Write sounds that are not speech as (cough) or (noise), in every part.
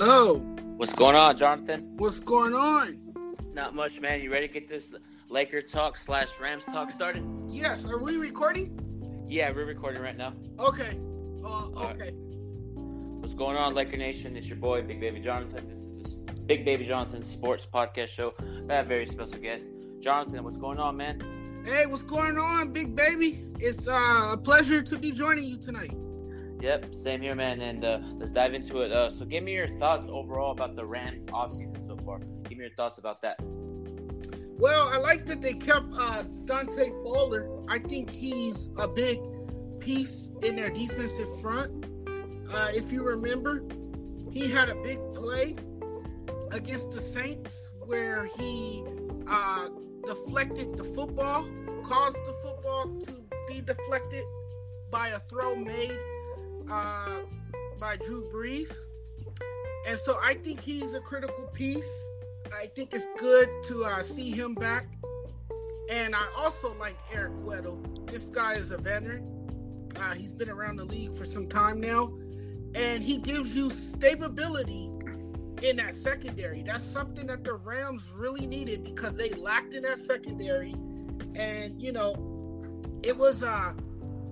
Hello. What's going on, Jonathan? What's going on? Not much, man. You ready to get this Laker talk slash Rams talk started? Yes. Are we recording? Yeah, we're recording right now. Okay. Uh, okay. What's going on, Laker Nation? It's your boy, Big Baby Jonathan. This is the Big Baby Jonathan Sports Podcast Show. I have a very special guest, Jonathan. What's going on, man? Hey, what's going on, big baby? It's uh, a pleasure to be joining you tonight. Yep, same here, man. And uh, let's dive into it. Uh, so, give me your thoughts overall about the Rams offseason so far. Give me your thoughts about that. Well, I like that they kept uh, Dante Fowler. I think he's a big piece in their defensive front. Uh, if you remember, he had a big play against the Saints where he uh, deflected the football, caused the football to be deflected by a throw made uh, by Drew Brees. And so I think he's a critical piece. I think it's good to uh, see him back. And I also like Eric Weddle. This guy is a veteran. Uh, he's been around the league for some time now. And he gives you stability in that secondary. That's something that the Rams really needed because they lacked in that secondary. And, you know, it was uh,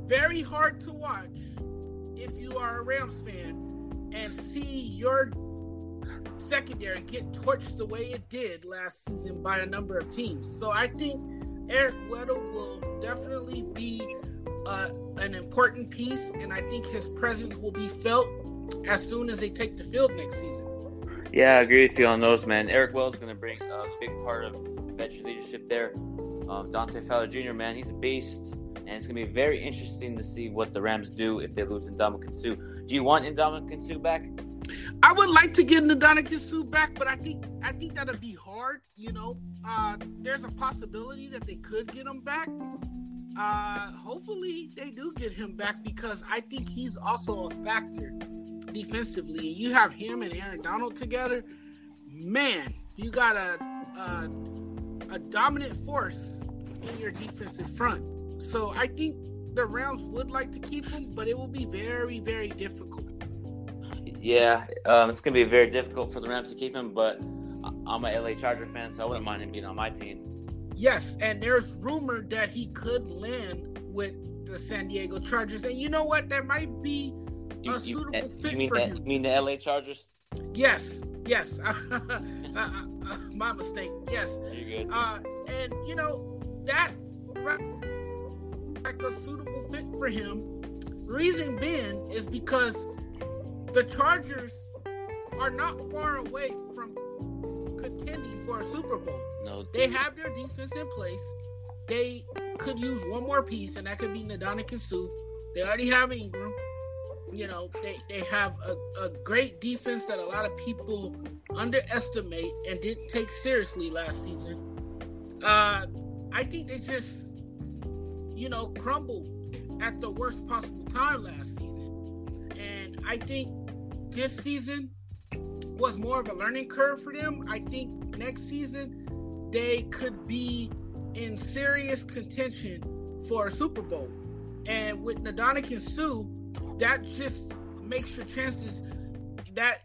very hard to watch if you are a Rams fan and see your secondary get torched the way it did last season by a number of teams. So I think Eric Weddle will definitely be uh, an important piece, and I think his presence will be felt as soon as they take the field next season. Yeah, I agree with you on those, man. Eric is going to bring a big part of veteran leadership there. Um, Dante Fowler Jr., man, he's a beast, and it's going to be very interesting to see what the Rams do if they lose Ndamukong Suh. Do you want Ndamukong Suh back? I would like to get Ndamukong Suh back, but I think I think that'd be hard. You know, uh, there's a possibility that they could get him back. Uh, hopefully, they do get him back because I think he's also a factor defensively. You have him and Aaron Donald together, man. You got a a, a dominant force in your defensive front. So I think the Rams would like to keep him, but it will be very, very difficult. Yeah, um, it's going to be very difficult for the Rams to keep him, but I'm a LA Charger fan, so I wouldn't mind him being on my team. Yes, and there's rumor that he could land with the San Diego Chargers, and you know what? That might be a You, suitable you, fit you mean for the, him. you mean the LA Chargers? Yes, yes. (laughs) Uh, uh, uh, my mistake. Yes. You're good. Uh, and you know that like a suitable fit for him. Reason being is because the Chargers are not far away from contending for a Super Bowl. No, They have their defense in place. They could use one more piece, and that could be Ndamukong Suh. They already have Ingram. You know, they, they have a, a great defense that a lot of people underestimate and didn't take seriously last season. Uh, I think they just, you know, crumbled at the worst possible time last season. And I think this season was more of a learning curve for them. I think next season they could be in serious contention for a Super Bowl. And with Ndamukong Suh, that just makes your chances that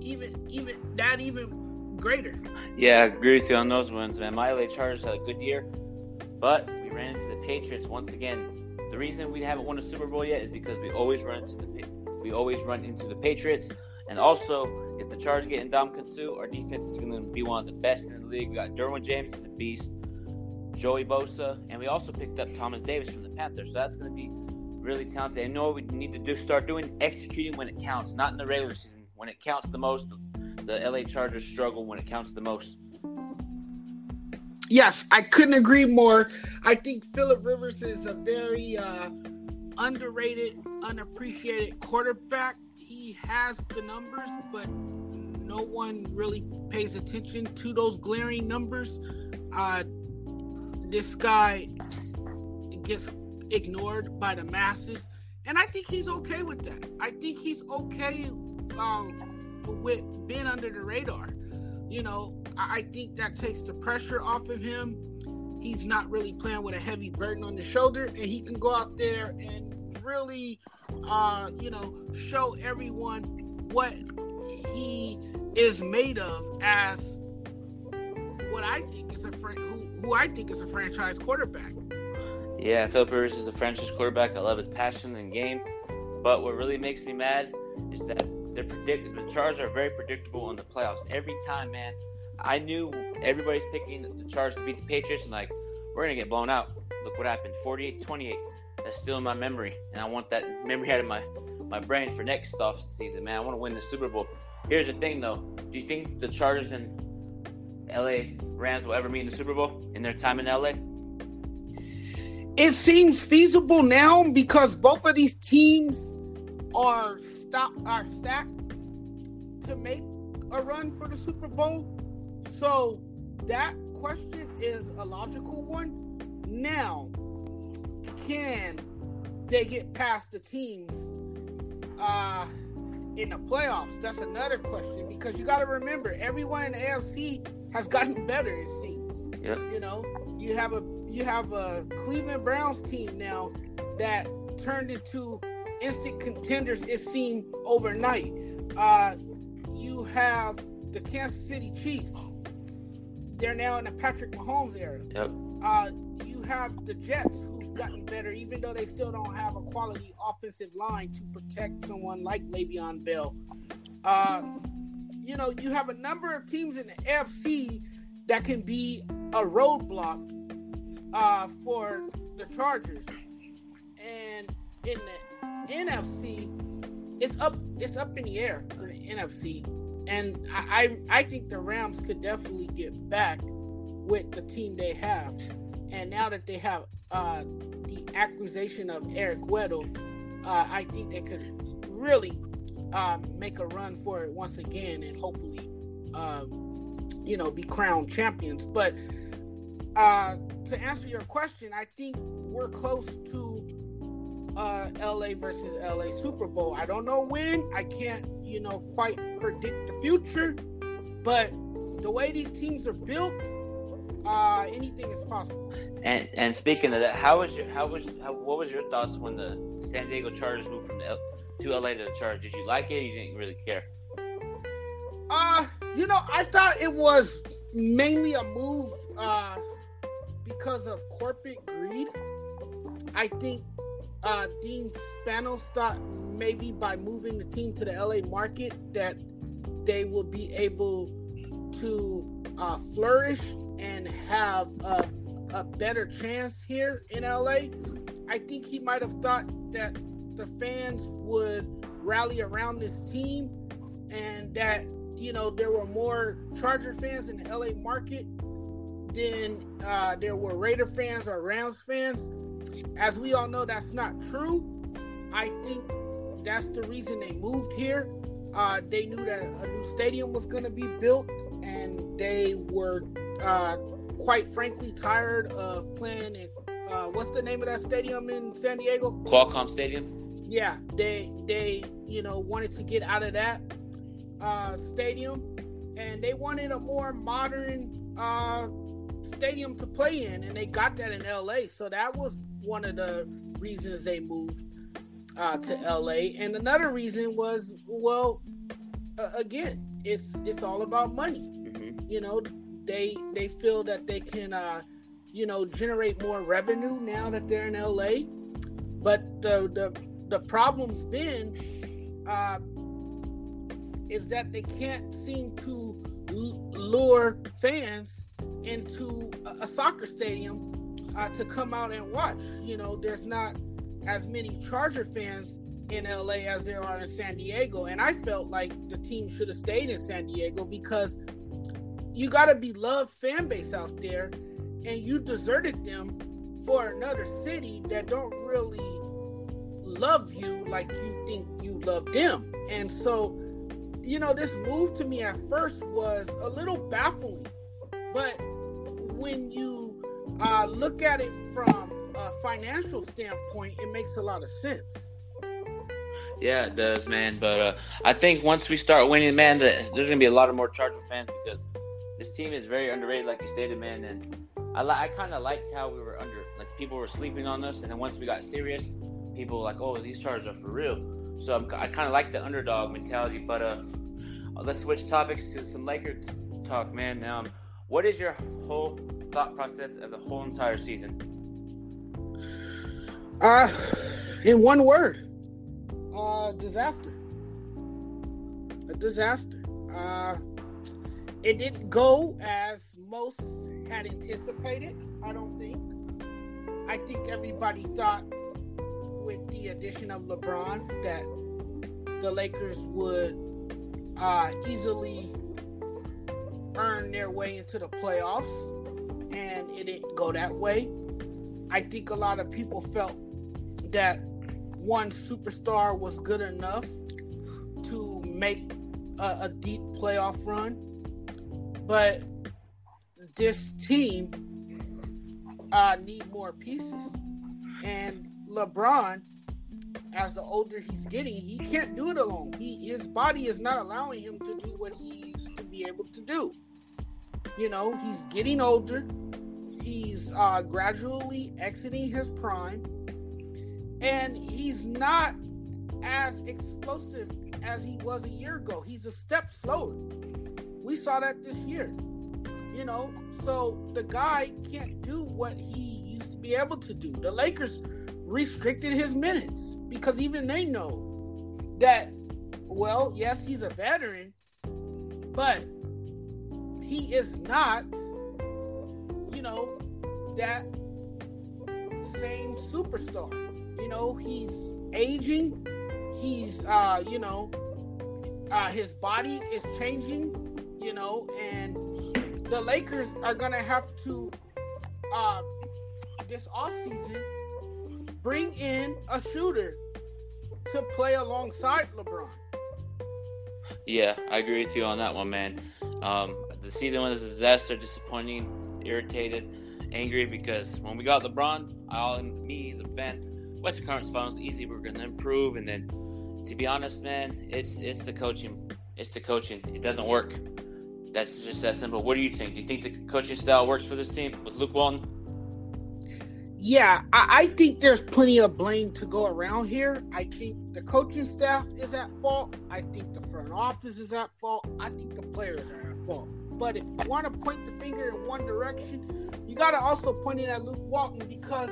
even even that even greater. Yeah, I agree with you on those ones, man. My LA Chargers had a good year, but we ran into the Patriots once again. The reason we haven't won a Super Bowl yet is because we always run into the we always run into the Patriots, and also if the Chargers get Ndamukong Suh, our defense is going to be one of the best in the league. We got Derwin James is a beast, Joey Bosa, and we also picked up Thomas Davis from the Panthers. So that's going to be really talented. I know what we need to do start doing executing when it counts, not in the regular season. When it counts the most, the LA Chargers struggle when it counts the most. Yes, I couldn't agree more. I think Philip Rivers is a very uh, underrated, unappreciated quarterback. He has the numbers, but no one really pays attention to those glaring numbers. Uh, this guy gets ignored by the masses, and I think he's okay with that. I think he's okay um, with being under the radar. You know, I think that takes the pressure off of him. He's not really playing with a heavy burden on the shoulder, and he can go out there and really, uh, you know, show everyone what he is made of as what I think is a fran- who, who I think is a franchise quarterback. Yeah, Philip Rivers is a franchise quarterback. I love his passion and game. But what really makes me mad is that they're predict the Chargers are very predictable in the playoffs every time, man. I knew everybody's picking the Chargers to beat the Patriots, and like we're gonna get blown out. Look what happened, 48-28. That's still in my memory, and I want that memory out of my my brain for next off season, man. I want to win the Super Bowl. Here's the thing, though. Do you think the Chargers and LA Rams will ever meet in the Super Bowl in their time in LA? It seems feasible now because both of these teams are stop are stacked to make a run for the Super Bowl. So that question is a logical one. Now, can they get past the teams uh, in the playoffs? That's another question because you got to remember everyone in the AFC has gotten (laughs) better. It seems. Yep. You know, you have a you have a Cleveland Browns team now that turned into instant contenders. It seemed overnight. Uh, you have the Kansas City Chiefs. They're now in the Patrick Mahomes era. Yep. Uh, you have the Jets, who's gotten better, even though they still don't have a quality offensive line to protect someone like Le'Veon Bell. Uh, you know, you have a number of teams in the AFC that can be a roadblock uh, for the Chargers, and in the NFC, it's up. It's up in the air for the NFC, and I I, think the Rams could definitely get back with the team they have, and now that they have uh, the acquisition of Eric Weddle, uh, I think they could really uh, make a run for it once again, and hopefully, uh, you know, be crowned champions. But uh, to answer your question, I think we're close to uh, LA versus LA Super Bowl. I don't know when. I can't, you know, quite predict the future. But the way these teams are built, uh, anything is possible. And and speaking of that, how was your how was how, what was your thoughts when the San Diego Chargers moved from L, to LA to the Chargers? Did you like it? you didn't really care? Uh, you know, I thought it was mainly a move uh because of corporate greed. I think uh Dean Spanos thought maybe by moving the team to the LA market that they will be able to uh, flourish and have a, a better chance here in LA. I think he might have thought that the fans would rally around this team and that you know there were more Charger fans in the LA market than uh, there were Raider fans or Rams fans. As we all know, that's not true. I think that's the reason they moved here. Uh, they knew that a new stadium was going to be built, and they were uh, quite frankly tired of playing in uh, what's the name of that stadium in San Diego? Qualcomm Stadium. Yeah, they they you know wanted to get out of that uh, stadium, and they wanted a more modern uh, stadium to play in, and they got that in LA. So that was one of the reasons they moved uh, to LA. And another reason was, well, uh, again, it's it's all about money. Mm-hmm. You know, they they feel that they can, uh, you know, generate more revenue now that they're in LA. But the the the problem's been uh, is that they can't seem to lure fans into a, a soccer stadium uh, to come out and watch. You know, there's not as many Charger fans in LA as there are in San Diego, and I felt like the team should have stayed in San Diego because you got to be loved fan base out there, and you deserted them for another city that don't really love you like you think you love them. And so, you know, this move to me at first was a little baffling, but when you uh, look at it from a financial standpoint, it makes a lot of sense. Yeah, it does, man. But uh, I think once we start winning, man, there's gonna be a lot of more Charger fans because this team is very underrated, like you stated, man. And I, li- I kind of liked how we were under, like people were sleeping on us, and then once we got serious, people were like, oh, these Chargers are for real. So I'm, I kind of like the underdog mentality. But uh, let's switch topics to some Lakers talk, man. Um, what is your whole thought process of the whole entire season? Uh, in one word, uh, disaster. A disaster. Uh, it didn't go as most had anticipated. I don't think. I think everybody thought with the addition of LeBron that the Lakers would uh, easily earn their way into the playoffs, and it didn't go that way. I think a lot of people felt that one superstar was good enough to make a, a deep playoff run, but this team uh, need more pieces, and LeBron as the older he's getting, he can't do it alone. He his body is not allowing him to do what he used to be able to do. You know, he's getting older. He's uh, gradually exiting his prime, and he's not as explosive as he was a year ago. He's a step slower. We saw that this year. You know, so the guy can't do what he used to be able to do. The Lakers restricted his minutes because even they know that, well, yes, he's a veteran, but he is not, you know, that same superstar. You know, he's aging. He's, uh, you know, uh, his body is changing, you know, and the Lakers are going to have to, uh, this offseason, bring in a shooter to play alongside LeBron. Yeah, I agree with you on that one, man. Um, the season was a disaster, disappointing, irritated, angry because when we got LeBron, all me as a fan, Western Conference Finals easy. We're gonna improve, and then to be honest, man, it's it's the coaching. It's the coaching. It doesn't work. That's just that simple. What do you think? Do you think the coaching style works for this team with Luke Walton? Yeah, I, I, think there's plenty of blame to go around here. I think the coaching staff is at fault. I think the front office is at fault. I think the players are at fault. But if you want to point the finger in one direction, you got to also point it at Luke Walton because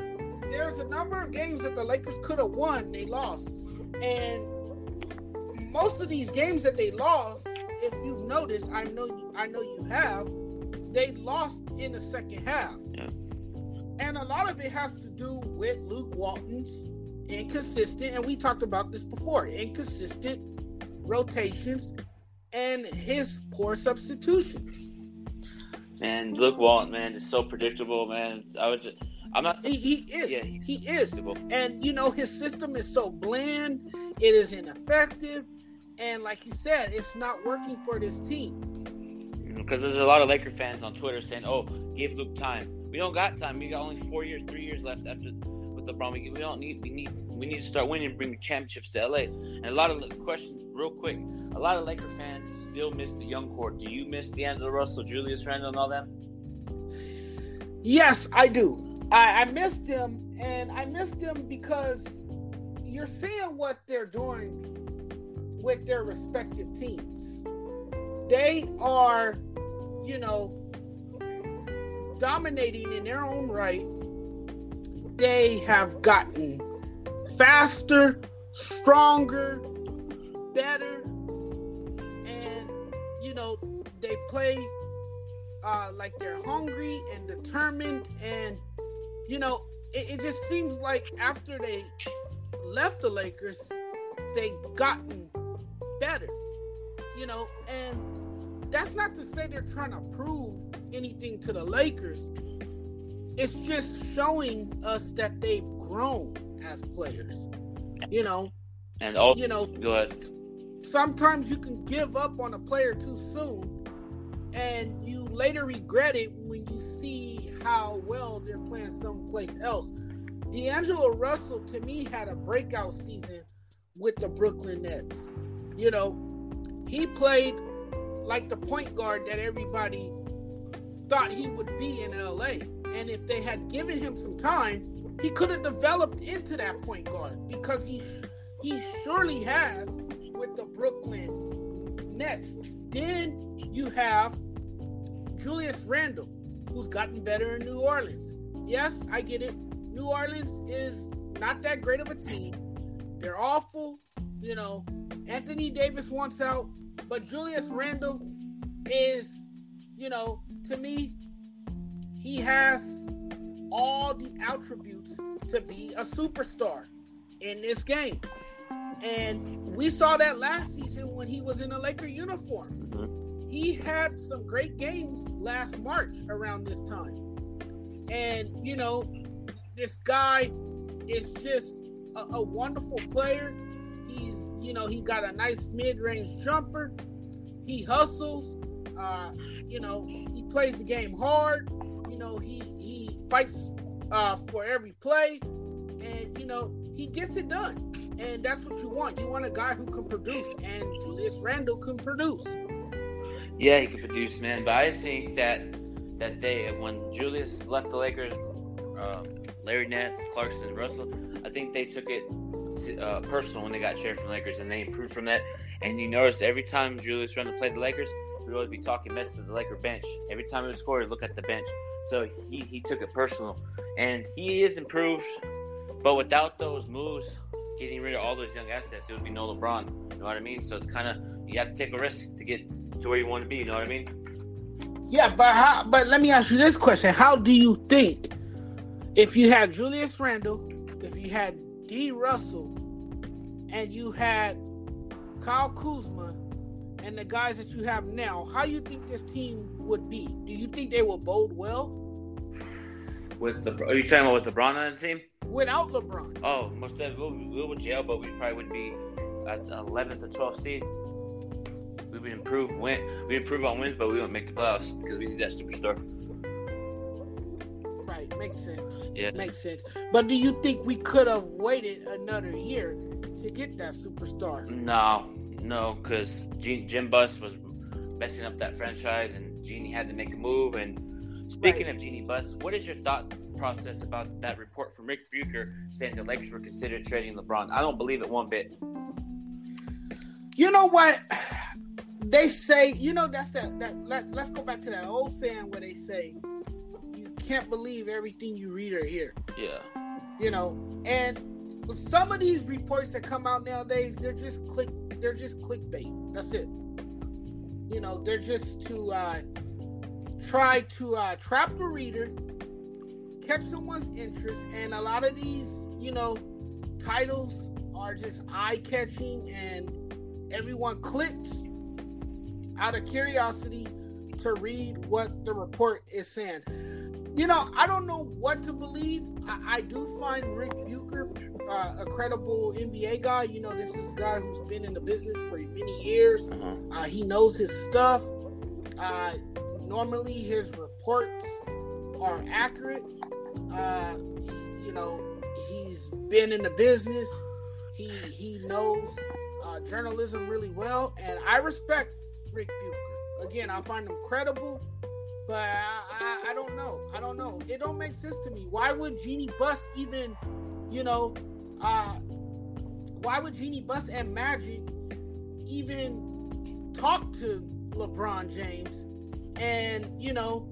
there's a number of games that the Lakers could have won, they lost. And most of these games that they lost, if you've noticed, I know you, I know you have, they lost in the second half. Yeah. And a lot of it has to do with Luke Walton's inconsistent, and we talked about this before, inconsistent rotations and his poor substitutions. Man, Luke Walton, man, is so predictable, man. I would just I'm not. He, he is. Yeah, he is. And you know his system is so bland. It is ineffective, and like you said, it's not working for this team. Mm, because there's a lot of Laker fans on Twitter saying, "Oh, give Luke time." We don't got time. We got only four years, three years left after with LeBron. We, we don't need. We need. We need to start winning and bring championships to LA. And a lot of questions, real quick. A lot of Laker fans still miss the young core. Do you miss D'Angelo Russell, Julius Randle, and all them? Yes, I do. I, I missed them, and I missed them because you're seeing what they're doing with their respective teams. They are, you know, dominating in their own right. They have gotten faster, stronger, better, and you know they play uh, like they're hungry and determined, and you know it, it just seems like after they left the Lakers, they gotten better, you know, and that's not to say they're trying to prove anything to the Lakers. It's just showing us that they've grown as players. You know, and also, you know, go ahead. Sometimes you can give up on a player too soon, and you later regret it when you see how well they're playing someplace else. D'Angelo Russell, to me, had a breakout season with the Brooklyn Nets. You know, he played like the point guard that everybody thought he would be in LA. And if they had given him some time, he could have developed into that point guard because he he surely has with the Brooklyn Nets. Then you have Julius Randle, who's gotten better in New Orleans. Yes, I get it. New Orleans is not that great of a team. They're awful. You know, Anthony Davis wants out, but Julius Randle is, you know, to me, he has all the attributes to be a superstar in this game. And we saw that last season when he was in a Laker uniform. Mm-hmm. He had some great games last March around this time. And, you know, this guy is just a, a wonderful player. He's, you know, he got a nice mid range jumper. He hustles. Uh, you know, he plays the game hard. You know, he he fights uh, for every play, and you know he gets it done. And that's what you want. You want a guy who can produce, and Julius Randle can produce. Yeah, he can produce, man. But I think that that day when Julius left the Lakers, uh, Larry Nance, Clarkson, Russell, I think they took it uh, personal when they got traded from Lakers, and they improved from that. And you notice every time Julius Randle played the Lakers, we'd always be talking mess to the Laker bench. Every time he would score, he'd look at the bench. So he, he took it personal. And he is improved, but without those moves, getting rid of all those young assets, it would be no LeBron. You know what I mean? So it's kind of, you have to take a risk to get to where you want to be. You know what I mean? Yeah, but how, but let me ask you this question: How do you think if you had Julius Randle, if you had D. Russell, and you had Kyle Kuzma, and the guys that you have now, how do you think this team would be? Do you think they will bode well? With the are you talking about with LeBron on the team? Without LeBron. Oh, most definitely we'll, we'll jail, but we probably would be at 11th or 12th seed. We would improve win. We improve on wins, but we won't make the playoffs because we need that superstar. Right, makes sense. Yeah, makes sense. But do you think we could have waited another year to get that superstar? No, no, because Jim Buss was messing up that franchise, and Jeanie had to make a move. And speaking right. of Jeanie Buss, what is your thought process about that report from Ric Bucher saying the Lakers were considered trading LeBron? I don't believe it one bit. You know what? They say, you know, that's that. that let, let's go back to that old saying where they say, "You can't believe everything you read or hear." Yeah. You know, and some of these reports that come out nowadays, they're just click they're just clickbait. That's it. You know, they're just to uh, try to uh, trap the reader, catch someone's interest, and a lot of these, you know, titles are just eye catching, and everyone clicks out of curiosity to read what the report is saying. You know, I don't know what to believe. I, I do find Ric Bucher uh, a credible NBA guy. You know, this is a guy who's been in the business for many years. Uh-huh. Uh, he knows his stuff. Uh, normally, his reports are accurate. Uh, you know, he's been in the business. He he knows uh, journalism really well, and I respect Ric Bucher. Again, I find him credible. But I, I, I, don't know. I don't know. It don't make sense to me. Why would Jeanie Buss even, you know, uh, why would Jeanie Buss and Magic even talk to LeBron James and, you know,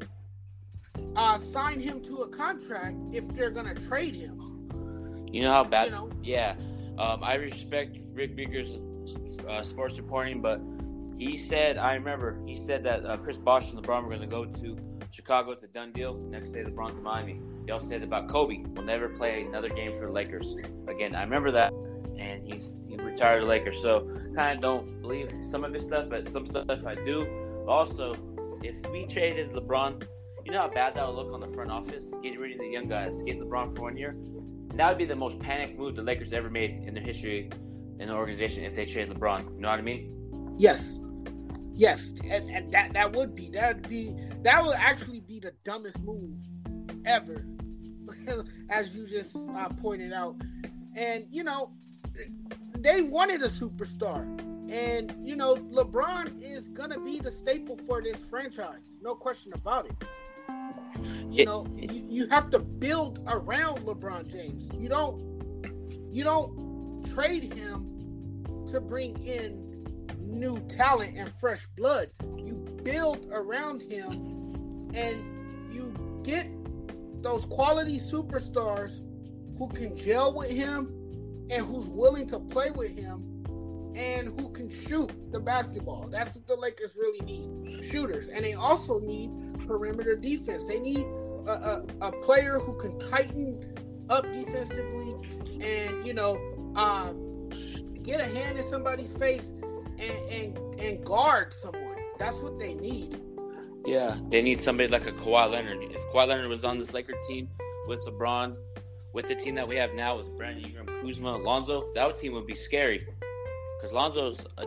uh, sign him to a contract if they're going to trade him? You know how bad? You know? Yeah. Um, I respect Ric Bucher's uh, sports reporting, but he said, I remember, he said that uh, Chris Bosh and LeBron were going to go to Chicago. It's a done deal. Next day, LeBron's to Miami. He also said about Kobe will never play another game for the Lakers. Again, I remember that, and he's he retired the Lakers. So kind of don't believe some of his stuff, but some stuff I do. Also, if we traded LeBron, you know how bad that would look on the front office, getting rid of the young guys, getting LeBron for one year. That would be the most panic move the Lakers ever made in their history in the organization if they trade LeBron. You know what I mean? Yes. Yes, and, and that that would be that'd be that would actually be the dumbest move ever, (laughs) as you just uh, pointed out. And you know, they wanted a superstar, and you know, LeBron is gonna be the staple for this franchise, no question about it. You know, you, you have to build around LeBron James. You don't you don't trade him to bring in new talent and fresh blood. You build around him and you get those quality superstars who can gel with him and who's willing to play with him and who can shoot the basketball. That's what the Lakers really need shooters. And they also need perimeter defense. They need a, a, a player who can tighten up defensively and, you know, uh, get a hand in somebody's face and, and, and guard someone. That's what they need. Yeah, they need somebody like a Kawhi Leonard. If Kawhi Leonard was on this Laker team with LeBron, with the team that we have now with Brandon Ingram, Kuzma, Lonzo, that team would be scary. Because Lonzo's a,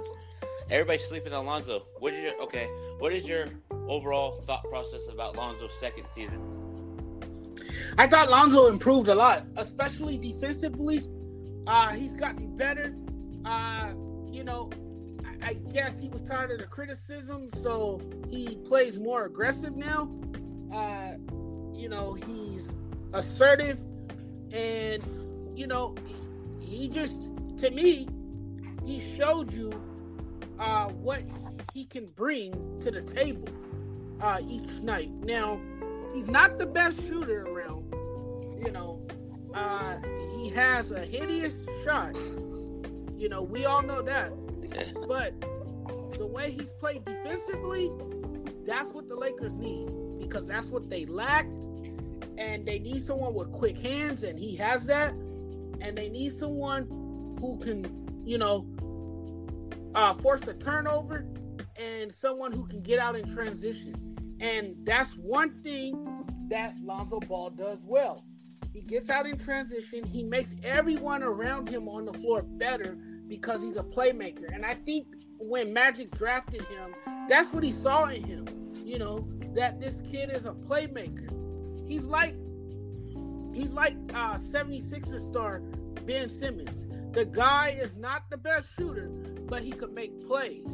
everybody's sleeping on Lonzo. What is your okay? What is your overall thought process about Lonzo's second season? I thought Lonzo improved a lot, especially defensively. Uh, he's gotten better. Uh, you know, I, guess he was tired of the criticism, so he plays more aggressive now. Uh, you know, he's assertive, and you know, he just to me he showed you uh, what he can bring to the table uh, each night. Now, he's not the best shooter around. You know, uh, he has a hideous shot. You know, we all know that. But the way he's played defensively, that's what the Lakers need because that's what they lacked. And they need someone with quick hands, and he has that. And they need someone who can, you know, uh, force a turnover and someone who can get out in transition. And that's one thing that Lonzo Ball does well. He gets out in transition. He makes everyone around him on the floor better because he's a playmaker. And I think when Magic drafted him, that's what he saw in him. You know, that this kid is a playmaker. He's like he's like uh 76er star Ben Simmons. The guy is not the best shooter, but he could make plays.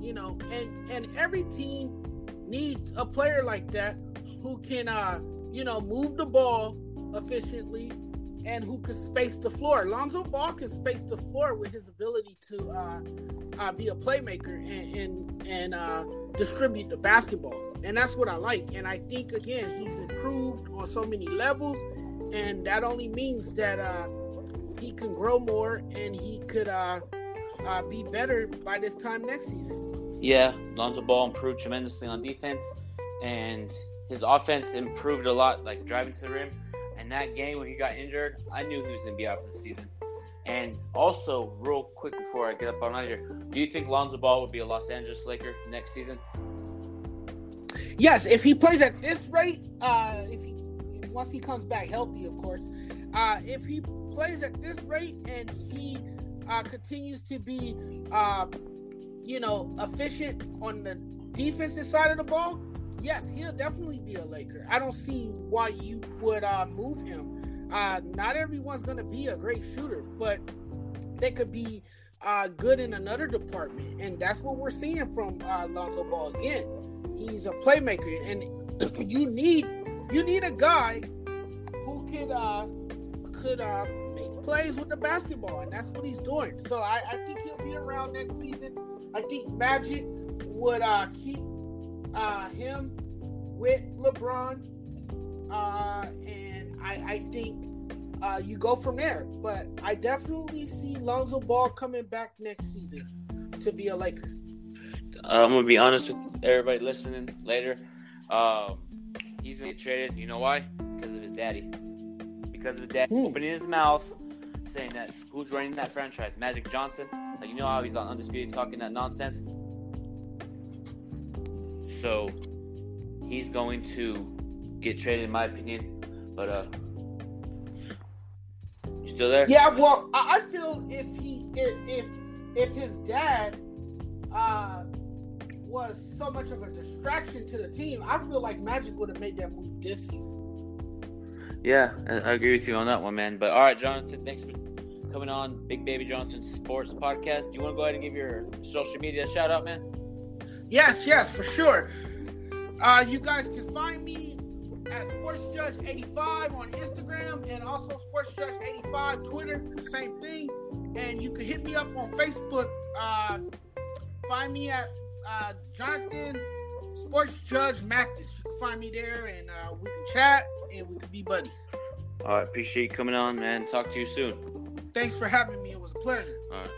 You know, and and every team needs a player like that who can uh you know move the ball efficiently and who can space the floor. Lonzo Ball can space the floor with his ability to uh, uh, be a playmaker and and, and uh, distribute the basketball, and that's what I like. And I think again he's improved on so many levels, and that only means that uh, he can grow more and he could uh, uh, be better by this time next season. Yeah, Lonzo Ball improved tremendously on defense, and his offense improved a lot, like driving to the rim. And that game when he got injured, I knew he was going to be out for the season. And also, real quick before I get up on here, do you think Lonzo Ball would be a Los Angeles Laker next season? Yes, if he plays at this rate, uh, if he once he comes back healthy, of course, uh, if he plays at this rate and he uh, continues to be, uh, you know, efficient on the defensive side of the ball, yes, he'll definitely be a Laker. I don't see why you would uh, move him. Uh, not everyone's going to be a great shooter, but they could be uh, good in another department, and that's what we're seeing from uh, Lonzo Ball again. He's a playmaker, and (clears throat) you need you need a guy who could uh, could uh, make plays with the basketball, and that's what he's doing. So I, I think he'll be around next season. I think Magic would uh, keep uh, him with LeBron, uh, and I, I think uh, you go from there. But I definitely see Lonzo Ball coming back next season to be a Laker. I'm gonna be honest with everybody listening later. Um, he's gonna get traded. You know why? Because of his daddy. Because of his dad Hmm. opening his mouth, saying that who's running that franchise? Magic Johnson. Like you know how he's on undisputed talking that nonsense. So he's going to get traded, in my opinion. But uh, you still there? Yeah, well, I I feel if he if if, if his dad uh, was so much of a distraction to the team, I feel like Magic would have made that move this season. Yeah, I I agree with you on that one, man. But all right, Jonathan, thanks for coming on Big Baby Johnson Sports Podcast. Do you want to go ahead and give your social media a shout out, man? Yes, yes, for sure. Uh, you guys can find me at Sports Judge 85 on Instagram and also Sports Judge 85 Twitter, the same thing. And you can hit me up on Facebook. Uh, find me at uh, Jonathan Sports Judge Mathis. You can find me there, and uh, we can chat and we can be buddies. All right, appreciate you coming on, man. Talk to you soon. Thanks for having me. It was a pleasure. All right.